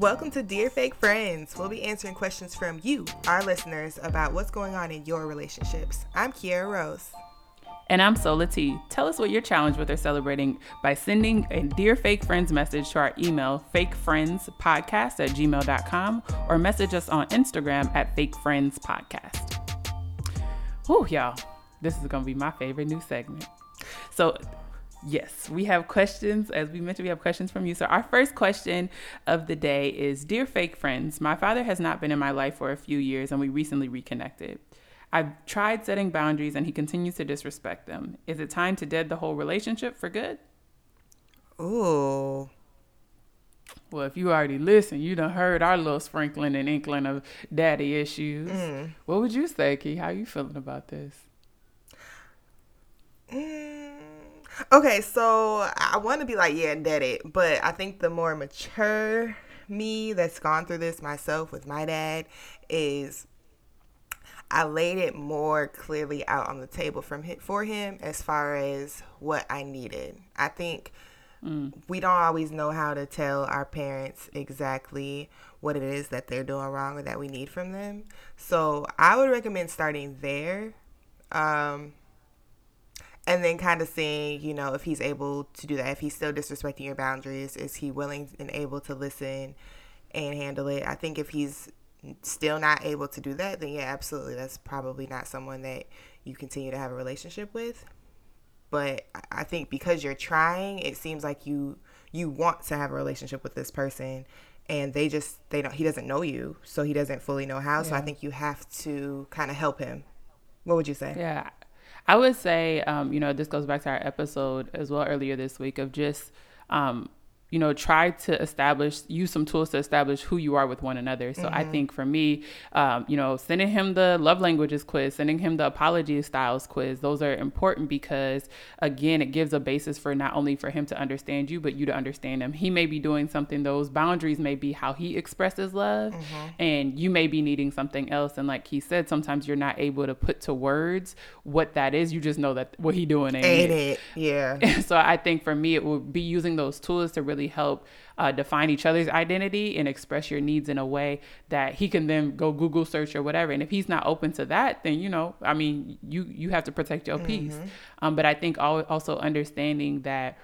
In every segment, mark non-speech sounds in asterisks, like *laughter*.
Welcome to Dear Fake Friends. We'll be answering questions from you, our listeners, about what's going on in your relationships. I'm Kiara Rose. And I'm Sola T. Tell us what you're challenged with or celebrating by sending a Dear Fake Friends message to our email, fakefriendspodcast at gmail.com, or message us on Instagram at fakefriendspodcast. Whew, y'all. This is going to be my favorite new segment. So, Yes, we have questions. As we mentioned, we have questions from you. So, our first question of the day is Dear fake friends, my father has not been in my life for a few years and we recently reconnected. I've tried setting boundaries and he continues to disrespect them. Is it time to dead the whole relationship for good? Ooh. Well, if you already listened, you done heard our little sprinkling and inkling of daddy issues. Mm. What would you say, Key? How you feeling about this? Mm. Okay, so I want to be like, yeah, dead it, but I think the more mature me that's gone through this myself with my dad is I laid it more clearly out on the table from for him as far as what I needed. I think mm. we don't always know how to tell our parents exactly what it is that they're doing wrong or that we need from them. So I would recommend starting there. Um, and then kind of seeing, you know, if he's able to do that, if he's still disrespecting your boundaries, is he willing and able to listen and handle it? I think if he's still not able to do that, then yeah, absolutely, that's probably not someone that you continue to have a relationship with. But I think because you're trying, it seems like you you want to have a relationship with this person and they just they don't he doesn't know you so he doesn't fully know how yeah. so i think you have to kind of help him what would you say yeah i would say um, you know this goes back to our episode as well earlier this week of just um, you know, try to establish, use some tools to establish who you are with one another. So mm-hmm. I think for me, um, you know, sending him the love languages quiz, sending him the apology styles quiz, those are important because, again, it gives a basis for not only for him to understand you, but you to understand him. He may be doing something, those boundaries may be how he expresses love, mm-hmm. and you may be needing something else. And like he said, sometimes you're not able to put to words what that is. You just know that what he doing ain't, ain't it. it. Yeah. *laughs* so I think for me, it would be using those tools to really really help uh, define each other's identity and express your needs in a way that he can then go Google search or whatever. And if he's not open to that, then you know, I mean, you you have to protect your peace. Mm-hmm. Um, but I think also understanding that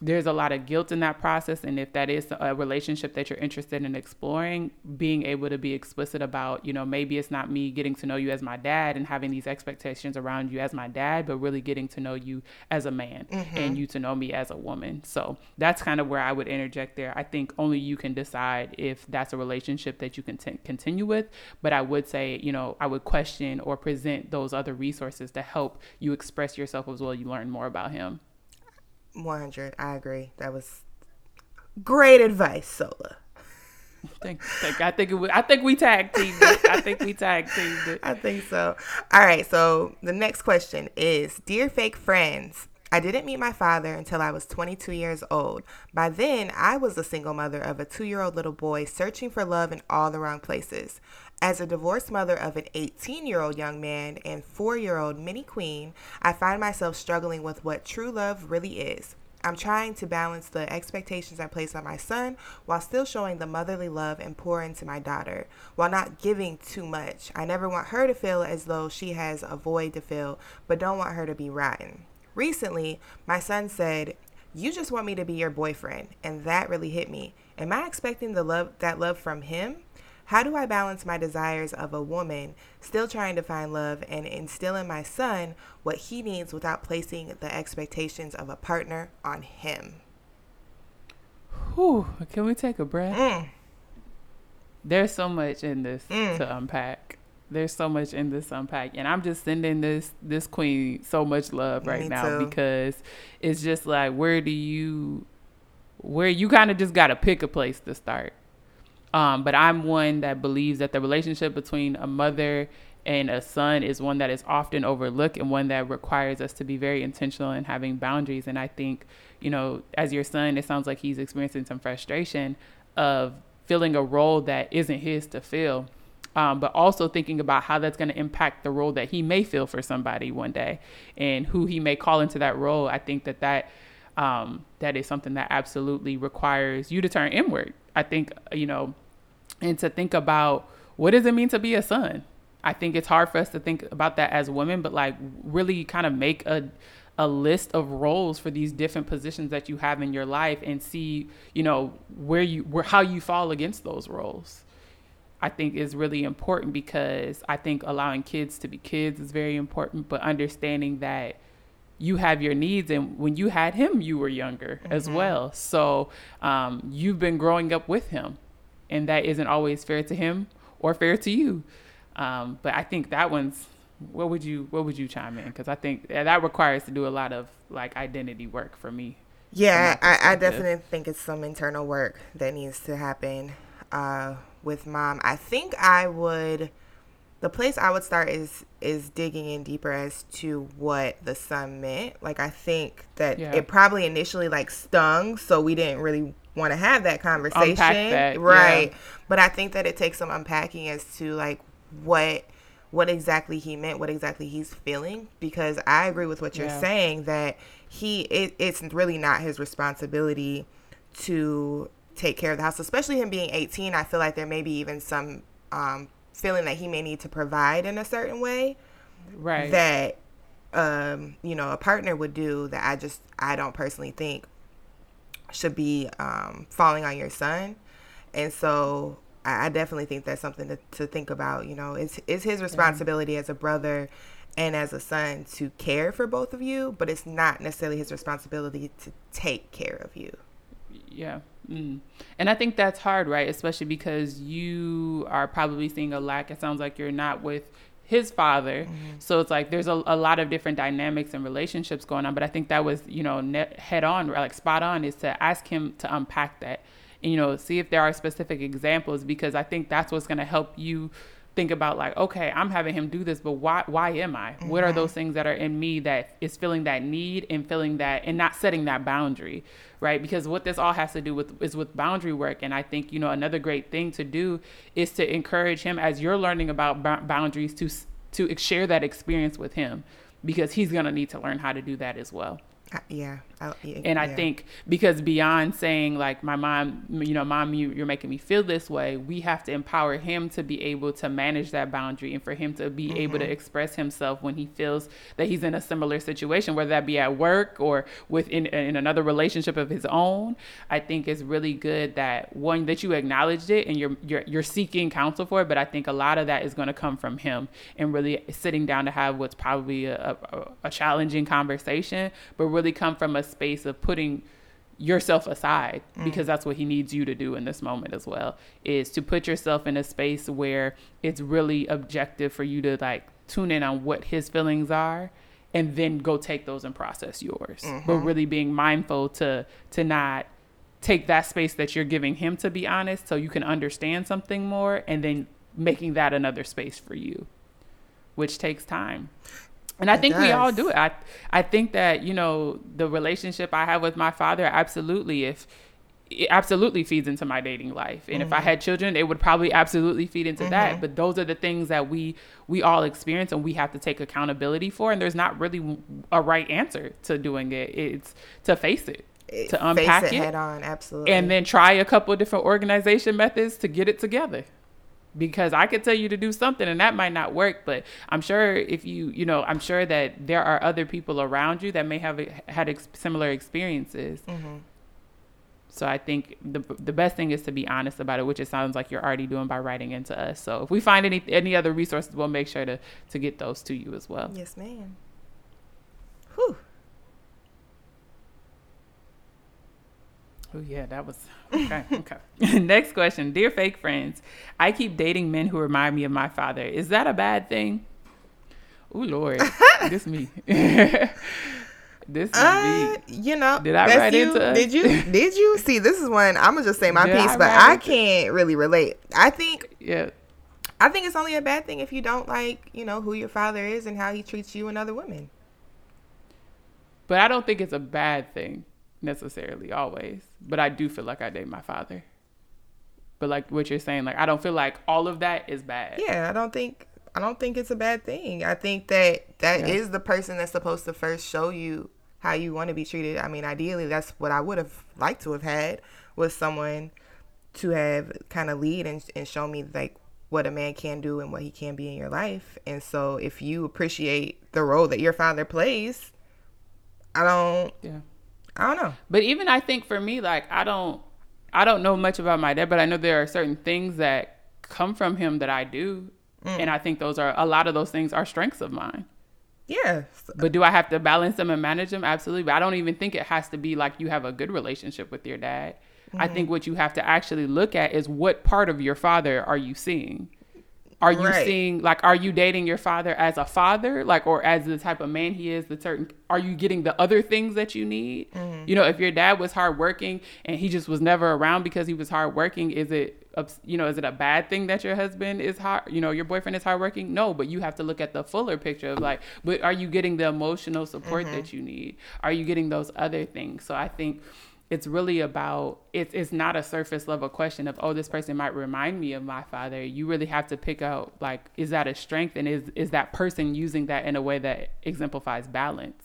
there's a lot of guilt in that process and if that is a relationship that you're interested in exploring being able to be explicit about you know maybe it's not me getting to know you as my dad and having these expectations around you as my dad but really getting to know you as a man mm-hmm. and you to know me as a woman. So that's kind of where i would interject there. I think only you can decide if that's a relationship that you can t- continue with but i would say you know i would question or present those other resources to help you express yourself as well you learn more about him 100. I agree. That was great advice, Sola. Thank, thank, I think it was, I think we tag teamed it. I think we tag teamed it. *laughs* I think so. All right. So the next question is, dear fake friends. I didn't meet my father until I was 22 years old. By then, I was a single mother of a two year old little boy searching for love in all the wrong places. As a divorced mother of an 18 year old young man and four year old mini queen, I find myself struggling with what true love really is. I'm trying to balance the expectations I place on my son while still showing the motherly love and pour into my daughter, while not giving too much. I never want her to feel as though she has a void to fill, but don't want her to be rotten. Recently, my son said, "You just want me to be your boyfriend," and that really hit me. Am I expecting the love that love from him? How do I balance my desires of a woman, still trying to find love, and instill in my son what he needs without placing the expectations of a partner on him? Whew, can we take a breath? Mm. There's so much in this mm. to unpack. There's so much in this unpack, and I'm just sending this this queen so much love right Me now too. because it's just like where do you where you kind of just got to pick a place to start um, but I'm one that believes that the relationship between a mother and a son is one that is often overlooked and one that requires us to be very intentional in having boundaries. And I think, you know, as your son, it sounds like he's experiencing some frustration of filling a role that isn't his to fill. Um, but also thinking about how that's going to impact the role that he may fill for somebody one day and who he may call into that role. I think that that um, that is something that absolutely requires you to turn inward. I think, you know, and to think about what does it mean to be a son? I think it's hard for us to think about that as women, but like really kind of make a a list of roles for these different positions that you have in your life and see, you know, where you where how you fall against those roles. I think is really important because I think allowing kids to be kids is very important, but understanding that you have your needs and when you had him you were younger mm-hmm. as well. So um, you've been growing up with him and that isn't always fair to him or fair to you. Um, but i think that one's what would you what would you chime in? Because i think that requires to do a lot of like identity work for me. Yeah I, I, definitely think it's some internal work that needs to happen. Uh, with mom i think i would the place I would start is is digging in deeper as to what the son meant. Like I think that yeah. it probably initially like stung, so we didn't really want to have that conversation, that, right? Yeah. But I think that it takes some unpacking as to like what what exactly he meant, what exactly he's feeling, because I agree with what you're yeah. saying that he it, it's really not his responsibility to take care of the house, especially him being 18. I feel like there may be even some um, feeling that he may need to provide in a certain way right that um you know a partner would do that i just i don't personally think should be um falling on your son and so i, I definitely think that's something to, to think about you know it's it's his responsibility yeah. as a brother and as a son to care for both of you but it's not necessarily his responsibility to take care of you yeah Mm. And I think that's hard, right? Especially because you are probably seeing a lack. It sounds like you're not with his father. Mm-hmm. So it's like there's a, a lot of different dynamics and relationships going on. But I think that was, you know, net, head on, like spot on, is to ask him to unpack that. And, you know, see if there are specific examples because I think that's what's going to help you think about like okay i'm having him do this but why why am i? Mm-hmm. what are those things that are in me that is feeling that need and feeling that and not setting that boundary right? Because what this all has to do with is with boundary work and i think you know another great thing to do is to encourage him as you're learning about b- boundaries to to share that experience with him because he's going to need to learn how to do that as well. Yeah, I, yeah, and I yeah. think because beyond saying like my mom you know mom you, you're making me feel this way we have to empower him to be able to manage that boundary and for him to be mm-hmm. able to mm-hmm. express himself when he feels that he's in a similar situation whether that be at work or within in another relationship of his own i think it's really good that one that you acknowledged it and you're you're, you're seeking counsel for it but i think a lot of that is going to come from him and really sitting down to have what's probably a, a, a challenging conversation but really come from a space of putting yourself aside mm. because that's what he needs you to do in this moment as well is to put yourself in a space where it's really objective for you to like tune in on what his feelings are and then go take those and process yours mm-hmm. but really being mindful to to not take that space that you're giving him to be honest so you can understand something more and then making that another space for you which takes time and I it think does. we all do it. I I think that you know the relationship I have with my father absolutely if it absolutely feeds into my dating life and mm-hmm. if i mm-hmm. had children it would probably absolutely feed into mm-hmm. that but those are the things that we we all experience and we have to take accountability for and there's not really a right answer to doing it it's to face it to unpack it, it head on absolutely and then try a couple of different organization methods to get it together because I could tell you to do something and that might not work, but I'm sure if you, you know, I'm sure that there are other people around you that may have had ex- similar experiences. Mm-hmm. So I think the the best thing is to be honest about it, which it sounds like you're already doing by writing into us. So if we find any any other resources, we'll make sure to to get those to you as well. Yes, ma'am. Whew. Oh yeah, that was okay. okay. *laughs* Next question, dear fake friends, I keep dating men who remind me of my father. Is that a bad thing? Oh Lord, *laughs* this me. *laughs* this is uh, me. You know, did I write you. into us? Did you? Did you see? This is when I'm gonna just say my did piece, I but I can't really relate. I think. Yeah. I think it's only a bad thing if you don't like, you know, who your father is and how he treats you and other women. But I don't think it's a bad thing necessarily always, but I do feel like I date my father. But like what you're saying, like I don't feel like all of that is bad. Yeah, I don't think I don't think it's a bad thing. I think that that yeah. is the person that's supposed to first show you how you want to be treated. I mean, ideally, that's what I would have liked to have had was someone to have kind of lead and, and show me like what a man can do and what he can be in your life. And so if you appreciate the role that your father plays, I don't Yeah. I don't know. But even I think for me, like I don't, I don't know much about my dad, but I know there are certain things that come from him that I do, mm. and I think those are a lot of those things are strengths of mine. Yes. But do I have to balance them and manage them? Absolutely. But I don't even think it has to be like you have a good relationship with your dad. I think mm-hmm. what you have to actually look at is what part of your father are you seeing? Are you Right. seeing like are you dating your father as a father like or as the type of man he is the certain are you getting the other things that you need? Mm-hmm. You know, if your dad was hardworking and he just was never around because he was hardworking, is it you know, is it a bad thing that your husband is hard, you know, your boyfriend is hardworking? No, but you have to look at the fuller picture of like, but are you getting the emotional support mm-hmm. that you need? Are you getting those other things? So I think it's really about it's it's not a surface level question of oh this person might remind me of my father. You really have to pick out like is that a strength and is is that person using that in a way that exemplifies balance?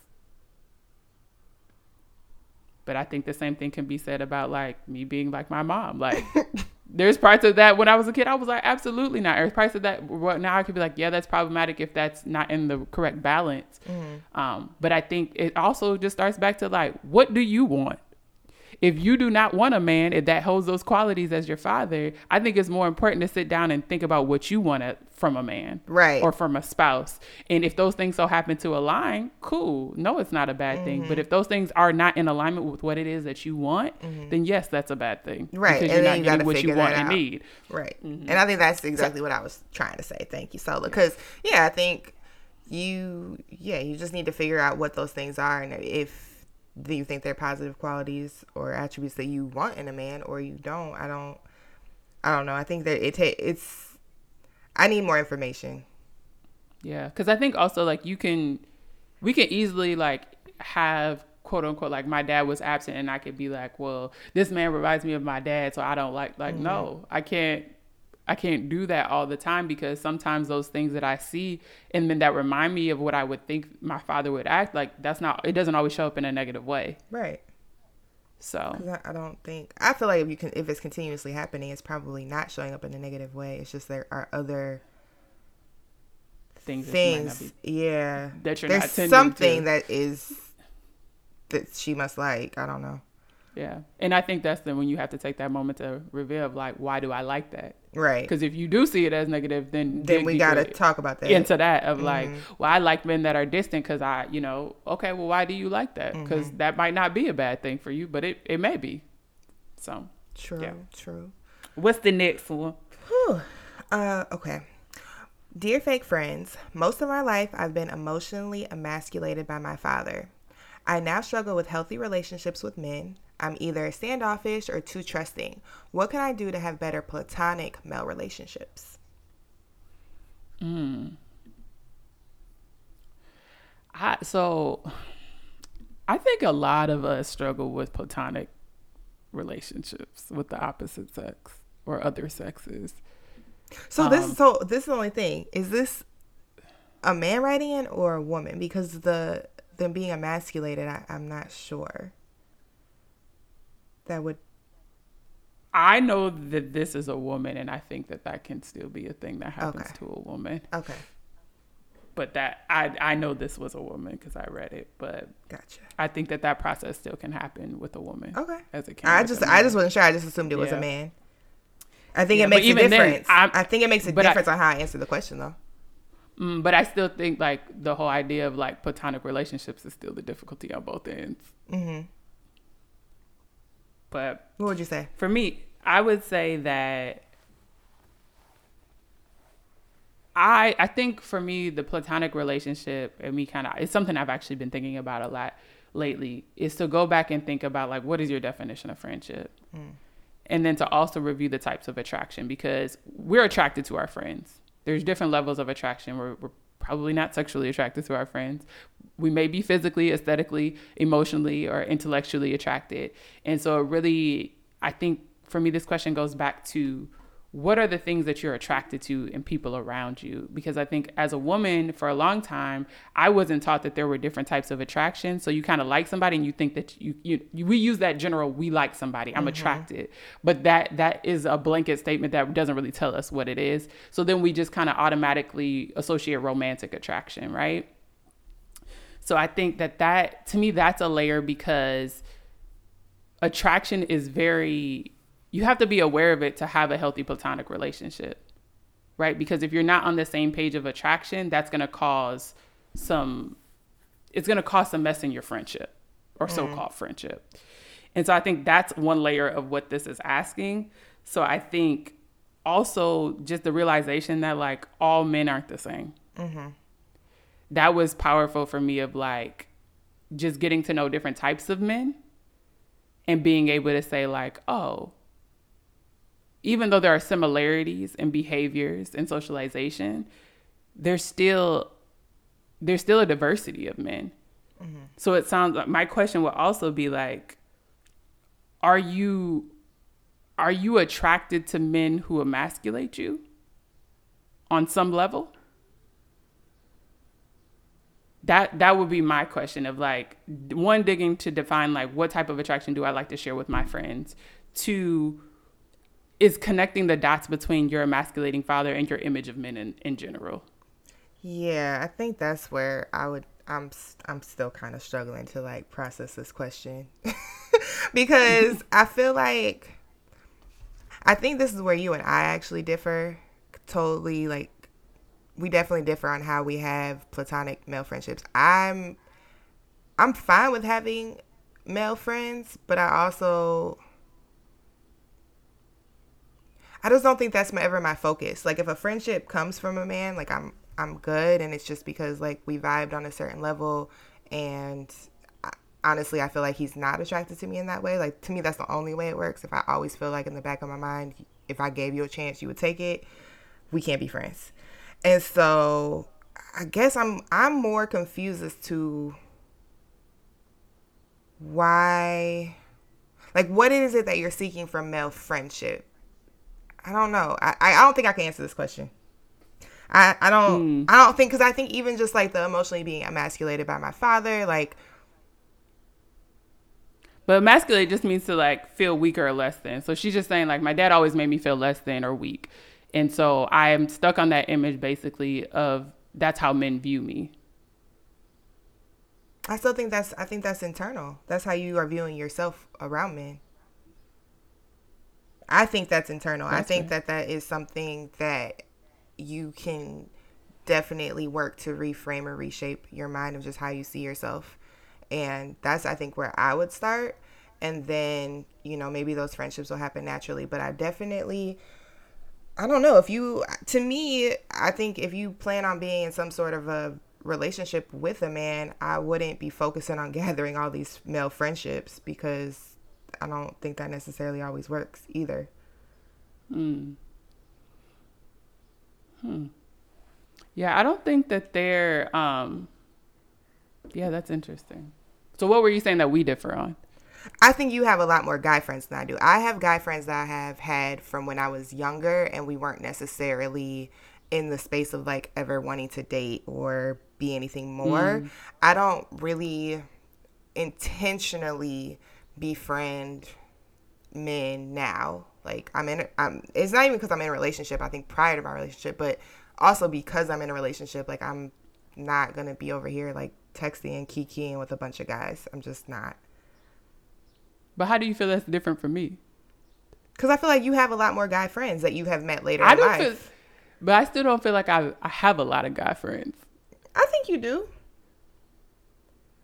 But I think the same thing can be said about like me being like my mom. Like *laughs* there's parts of that when I was a kid, I was like, absolutely not. There's parts of that what now I could be like, yeah, that's problematic if that's not in the correct balance. Um, but I think it also just starts back to like, what do you want? If you do not want a man that holds those qualities as your father, I think it's more important to sit down and think about what you want from a man, Right. Or from a spouse. And if those things so happen to align, cool. No, it's not a bad thing. Mm-hmm. But if those things are not in alignment with what it is that you want, then yes, that's a bad thing, Mm-hmm. Right, Because and you're then not you getting what you want that and out. need. Right. Mm-hmm. And I think that's exactly what I was trying to say. Thank you, Sola. Because, yeah, I think you, yeah, you just need to figure out what those things are and if do you think they're positive qualities or attributes that you want in a man or you don't. I don't, I don't know. I think that it ta- it's, I need more information. Yeah, because I think also like you can, we can easily like have quote unquote like my dad was absent and I could be like, well, this man reminds me of my dad, so I don't like like mm-hmm. no, I can't. I can't do that all the time because sometimes those things that I see and then that remind me of what I would think my father would act like that's not it doesn't always show up in a negative way. Right. So I, I don't think, I feel like if you can, if it's continuously happening, it's probably not showing up in a negative way. It's just there are other things that things be yeah that you're there's something to. that is that she must like i don't know Yeah. And I think that's then when you have to take that moment to reveal like, why do I like that? Right Because if you do see it as negative, then then we gotta talk about that into that of like, Mm-hmm. well, I like men that are distant because I, you know, okay, well, why do you like that? Because Mm-hmm. that might not be a bad thing for you, but it, it may be. So, true Yeah. true what's the next one? Whew. uh okay dear fake friends most of my life i've been emotionally emasculated by my father i now struggle with healthy relationships with men i'm either standoffish or too trusting what can i do to have better platonic male relationships I, so, I think a lot of us struggle with platonic relationships with the opposite sex or other sexes. So Um, this so this is the only thing. Is this a man writing in or a woman? Because the them being emasculated, I, I'm not sure. That would I know that this is a woman, and I think that that can still be a thing that happens Okay. to a woman. okay. But that I I know this was a woman because I read it. But Gotcha. I think that that process still can happen with a woman. Okay. As it can. I just I just wasn't sure. I just assumed it was a man. I think Yeah, it makes a even then, difference. I'm- think it makes a but I- difference on how I answer the question, though. Mm, but I still think like the whole idea of like platonic relationships is still the difficulty on both ends. hmm But What would you say? for me, I would say that I I think for me the platonic relationship and me kind of it's something I've actually been thinking about a lot lately is to go back and think about like what is your definition of friendship? And then to also review the types of attraction because we're attracted to our friends. There's different levels of attraction. We're, we're probably not sexually attracted to our friends. We may be physically, aesthetically, emotionally, or intellectually attracted. And so, it really, I think for me, this question goes back to what are the things that you're attracted to in people around you? Because i think as a woman for a long time i wasn't taught that there were different types of attraction. So you kind of like somebody and you think that you, you, you we use that general we like somebody i'm mm-hmm. attracted. But that that is a blanket statement that doesn't really tell us what it is. So then we just kind of automatically associate romantic attraction right? So i think that that to me that's a layer because attraction is very you have to be aware of it to have a healthy platonic relationship, right? Because if you're not on the same page of attraction, that's going to cause some, it's going to cause some mess in your friendship or mm. so called friendship. And so I think that's one layer of what this is asking. So I think also just the realization that like all men aren't the same. Mm-hmm. That was powerful for me of like just getting to know different types of men and being able to say like, oh, even though there are similarities in behaviors and socialization, there's still there's still a diversity of men. Mm-hmm. So it sounds like my question would also be like, are you are you attracted to men who emasculate you on some level? That that would be my question of like one digging to define like what type of attraction do I like to share with my friends? Two, is connecting the dots between your emasculating father and your image of men in, in general. Yeah, I think that's where I would I'm I'm still kind of struggling to like process this question *laughs* because *laughs* I feel like I think this is where you and I actually differ totally like we definitely differ on how we have platonic male friendships. I'm I'm fine with having male friends, but I also I just don't think that's my, ever my focus. Like if a friendship comes from a man, like I'm I'm good, and it's just because like we vibed on a certain level, and I, honestly, I feel like he's not attracted to me in that way. Like to me, that's the only way it works. If I always feel like in the back of my mind, if I gave you a chance, you would take it. We can't be friends, and so I guess I'm I'm more confused as to why like what is it that you're seeking from male friendship I don't know. I, I don't think I can answer this question. I, I don't mm. I don't think because I think even just like the emotionally being emasculated by my father, like but emasculate just means to like feel weaker or less than. So she's just saying like my dad always made me feel less than or weak. And so I am stuck on that image basically of that's how men view me. I still think that's I think that's internal. That's how you are viewing yourself around men. I think that's internal. That's I think that that is something that you can definitely work to reframe or reshape your mind of just how you see yourself. And that's I think where I would start and then, you know, maybe those friendships will happen naturally, but I definitely I don't know if you to me, I think if you plan on being in some sort of a relationship with a man, I wouldn't be focusing on *laughs* gathering all these male friendships because I don't think that necessarily always works either. Hmm. Hmm. Yeah, I don't think that they're. Um, yeah, that's interesting. So, what were you saying that we differ on? I think you have a lot more guy friends than I do. I have guy friends that I have had from when I was younger, and we weren't necessarily in the space of like ever wanting to date or be anything more. Mm. I don't really intentionally befriend men now. Like I'm in, I'm. It's not even because I'm in a relationship. I think prior to my relationship, but also because I'm in a relationship. Like I'm not gonna be over here like texting and kikiing with a bunch of guys. I'm just not. But how do you feel that's different from me? Because I feel like you have a lot more guy friends that you have met later I in don't life. Feel, but I still don't feel like I I have a lot of guy friends. I think you do.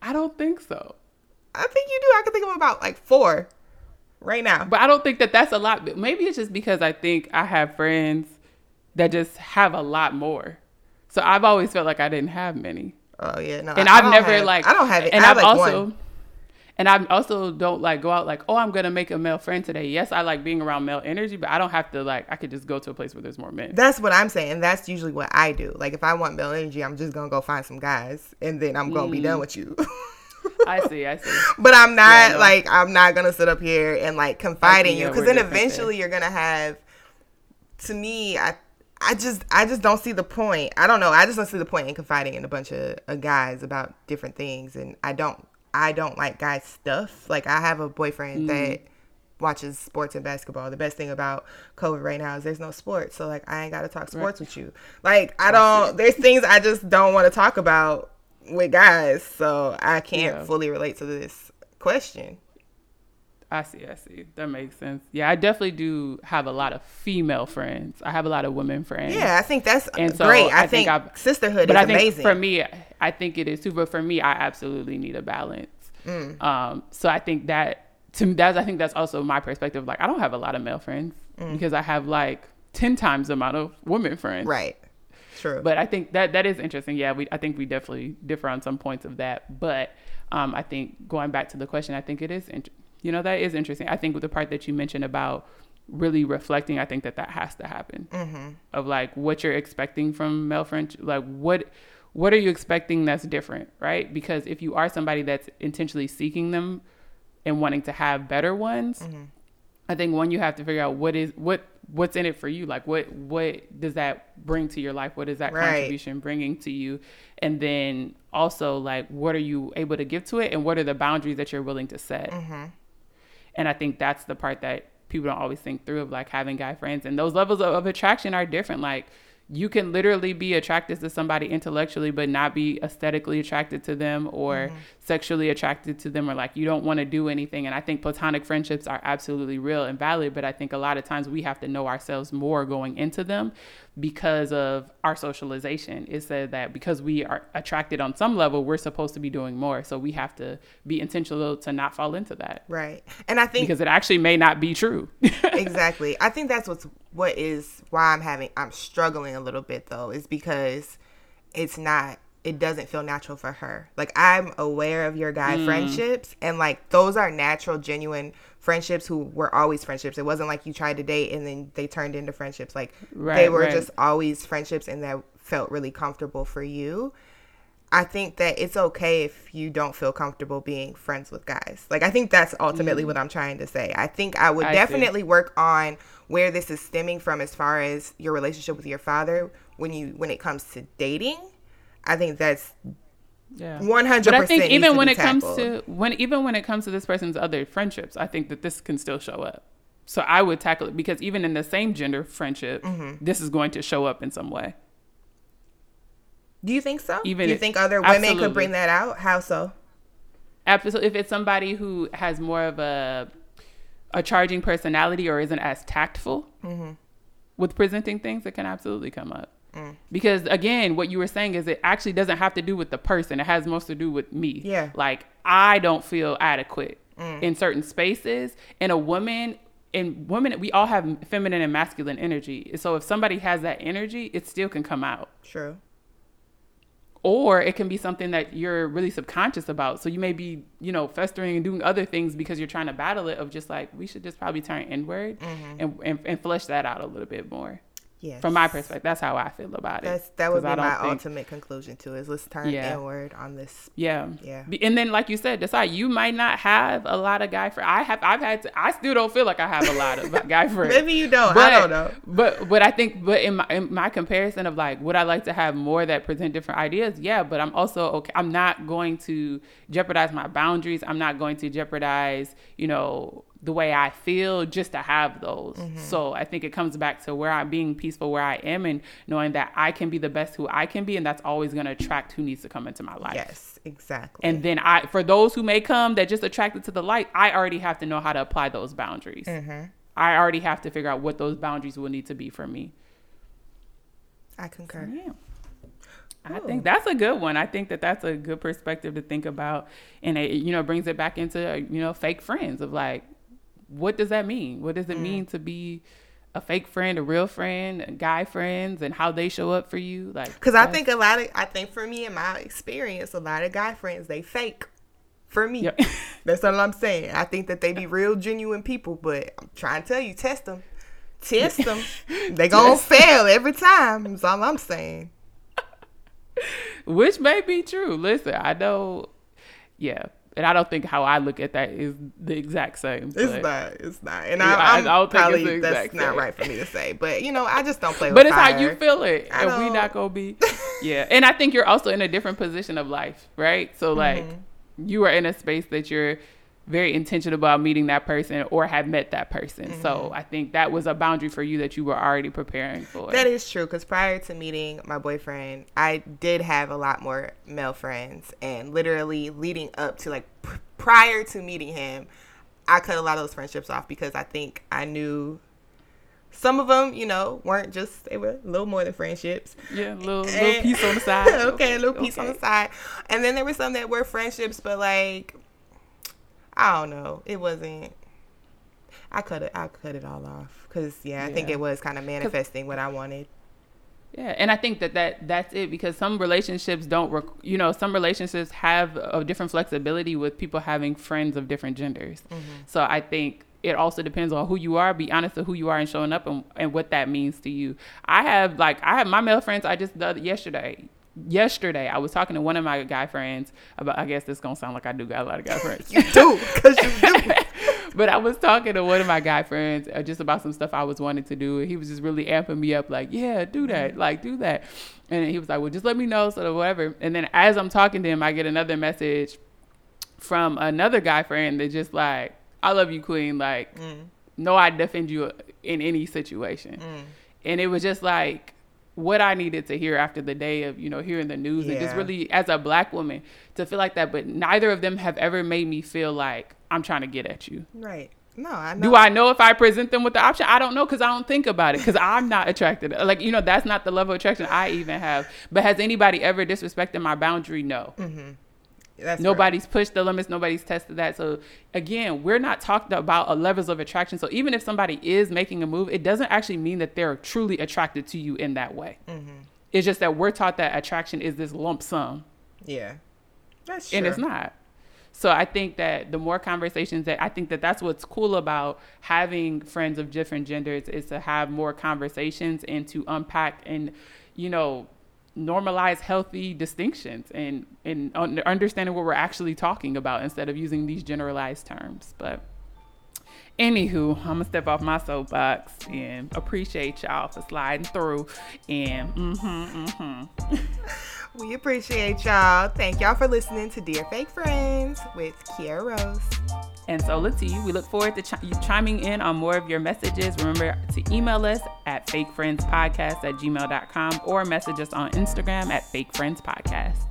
I don't think so. I think you do. I can think of about like four right now. But I don't think that that's a lot. Maybe it's just because I think I have friends that just have a lot more. So I've always felt like I didn't have many. Oh yeah, no. And I, I've never have, like I don't have it. And I've like also one. and I also don't like go out like, oh, I'm gonna make a male friend today. Yes, I like being around male energy, but I don't have to like. I could just go to a place where there's more men. That's what I'm saying. That's usually what I do. Like if I want male energy, I'm just gonna go find some guys, and then I'm gonna mm. be done mm. with you. *laughs* I see, I see. *laughs* But I'm not yeah, like I'm not gonna sit up here and like confide in you because then eventually you're gonna have to me, I I just I just don't see the point. I don't know. I just don't see the point in confiding in a bunch of, of guys about different things, and I don't I don't like guys stuff. Like I have a boyfriend mm. that watches sports and basketball. The best thing about COVID right now is there's no sports, so like I ain't got to talk sports right. with you. Like I don't. There's things I just don't want to talk about with guys, so I can't yeah. fully relate to this question. I see, I see. That makes sense. Yeah, I definitely do have a lot of female friends. I have a lot of women friends. Yeah, I think that's and so great. I, I think, think sisterhood but is I think amazing. For me, I think it is too. But for me, I absolutely need a balance. Mm. Um, so I think that to that's I think that's also my perspective. Like, I don't have a lot of male friends mm. because I have like ten times the amount of women friends. Right. True. But I think that that is interesting. Yeah, we I think we definitely differ on some points of that. But um, I think going back to the question, I think it is you know, that is interesting. I think with the part that you mentioned about really reflecting, I think that that has to happen. Mm-hmm. Of like what you're expecting from male friendship, like what what are you expecting that's different, right? Because if you are somebody that's intentionally seeking them and wanting to have better ones, mm-hmm. I think one you have to figure out what is what what's in it for you like what what does that bring to your life what is that right. contribution bringing to you and then also like what are you able to give to it and what are the boundaries that you're willing to set mm-hmm. And I think that's the part that people don't always think through of like having guy friends. And those levels of, of attraction are different. Like you can literally be attracted to somebody intellectually but not be aesthetically attracted to them or mm-hmm. sexually attracted to them or like you don't want to do anything and i think platonic friendships are absolutely real and valid but i think a lot of times we have to know ourselves more going into them because of our socialization. It said that because we are attracted on some level we're supposed to be doing more. So we have to be intentional to not fall into that. Right. And i think because it actually may not be true. *laughs* Exactly. I think that's what's what is why i'm having i'm struggling a little bit though is because it's not it doesn't feel natural for her. Like I'm aware of your guy mm. friendships and like those are natural genuine friendships who were always friendships. It wasn't like you tried to date and then they turned into friendships. Like right, they were right. just always friendships and that felt really comfortable for you. I think that it's okay if you don't feel comfortable being friends with guys. Like I think that's ultimately mm. what I'm trying to say. I think I would I definitely see. work on where this is stemming from as far as your relationship with your father when you when it comes to dating. I think that's yeah. 100% but i think even when it tackled. comes to when even when it comes to this person's other friendships i think that this can still show up so i would tackle it because even in the same gender friendship mm-hmm. this is going to show up in some way do you think so even do you if, think other women absolutely. could bring that out how so absolutely if it's somebody who has more of a a charging personality or isn't as tactful mm-hmm. with presenting things it can absolutely come up Mm. Because again, what you were saying is it actually doesn't have to do with the person. It has most to do with me. Yeah. Like I don't feel adequate mm. in certain spaces. And a woman and women we all have feminine and masculine energy. So if somebody has that energy, it still can come out. True. Or it can be something that you're really subconscious about. So you may be, you know, festering and doing other things because you're trying to battle it of just like, we should just probably turn inward mm-hmm. and, and, and flesh that out a little bit more. Yes. From my perspective, that's how I feel about that's, it. That would be my think, ultimate conclusion too. Is let's turn yeah. inward on this. Yeah. Yeah. And then, like you said, decide you might not have a lot of guy friends. I have. I've had. To, I still don't feel like I have a lot of *laughs* guy friends. Maybe you don't. But, I don't know. But but I think but in my in my comparison of like would I like to have more that present different ideas? Yeah. But I'm also okay. I'm not going to jeopardize my boundaries. I'm not going to jeopardize you know the way I feel just to have those. Mm-hmm. So I think it comes back to where I'm being peaceful where I am and knowing that I can be the best who I can be and that's always going to attract who needs to come into my life. Yes, exactly. And then I for those who may come that just attracted to the light, I already have to know how to apply those boundaries. Mm-hmm. I already have to figure out what those boundaries will need to be for me. I concur. Yeah. I think that's a good one. I think that that's a good perspective to think about, and it you know brings it back into you know fake friends of like what does that mean? What does it mm. mean to be a fake friend, a real friend, guy friends, and how they show up for you? Like, because I think a lot of, I think for me in my experience, a lot of guy friends they fake. For me, yep. *laughs* that's all I'm saying. I think that they be real, genuine people, but I'm trying to tell you, test them, test them. *laughs* they gonna fail every time. That's all I'm saying. *laughs* Which may be true. Listen, I know yeah and I don't think how I look at that is the exact same. It's not. It's not. And Yeah, I, I- I'm I don't think it's probably the that's exact not right for me to say. But you know, I just don't play *laughs* with but it's fire. how you feel it, I and we not gonna be. *laughs* Yeah, and I think you're also in a different position of life, right? So like, Mm-hmm. you are in a space that you're very intentional about meeting that person or have met that person. Mm-hmm. So I think that was a boundary for you that you were already preparing for. That is true because prior to meeting my boyfriend, I did have a lot more male friends, and literally leading up to like pr- prior to meeting him, I cut a lot of those friendships off because I think I knew some of them, you know, weren't just they were a little more than friendships. yeah, a little, little piece on the side. *laughs* okay, a little piece on the side, and then there were some that were friendships, but like I don't know, it wasn't. I cut it. I cut it all off because yeah, I think it was kind of manifesting what I wanted. Yeah, and I think that, that that's it because some relationships don't, rec- you know, some relationships have a different flexibility with people having friends of different genders. Mm-hmm. So I think it also depends on who you are. Be honest with who you are and showing up and, and what that means to you. I have like I have my male friends. I just the yesterday. Yesterday, I was talking to one of my guy friends about. I guess this gonna sound like I do got a lot of guy friends. *laughs* You do because you do. *laughs* but I was talking to one of my guy friends uh, just about some stuff I was wanting to do, and he was just really amping me up, like, "Yeah, do that, mm-hmm. like, do that." And he was like, "Well, just let me know, so whatever." And then as I'm talking to him, I get another message from another guy friend that just like, "I love you, Queen. Like, mm. no, I defend you in any situation." Mm. And it was just like what I needed to hear after the day of you know hearing the news and just really as a black woman to feel like that. But neither of them have ever made me feel like I'm trying to get at you. Right. No, I know. Do I know if I present them with the option? I don't know because I don't think about it because I'm not attracted. Like, you know, that's not the level of attraction I even have. But has anybody ever disrespected my boundary? No. Mm-hmm. That's Nobody's pushed the limits. Nobody's tested that. So again, we're not talking about a levels of attraction. So even if somebody is making a move, it doesn't actually mean that they're truly attracted to you in that way. Mm-hmm. It's just that we're taught that attraction is this lump sum. Yeah. That's true. and it's not. So I think that the more conversations that I think that that's what's cool about having friends of different genders is to have more conversations and to unpack and you know normalize healthy distinctions and and understanding what we're actually talking about instead of using these generalized terms. But anywho, I'm gonna step off my soapbox and appreciate y'all for sliding through and mm-hmm, mm-hmm. *laughs* We appreciate y'all. Thank y'all for listening to Dear Fake Friends with Kiara Rose. And so, let's see. We look forward to you chiming in on more of your messages. Remember to email us at fakefriendspodcast at gmail.com or message us on Instagram at fakefriendspodcast.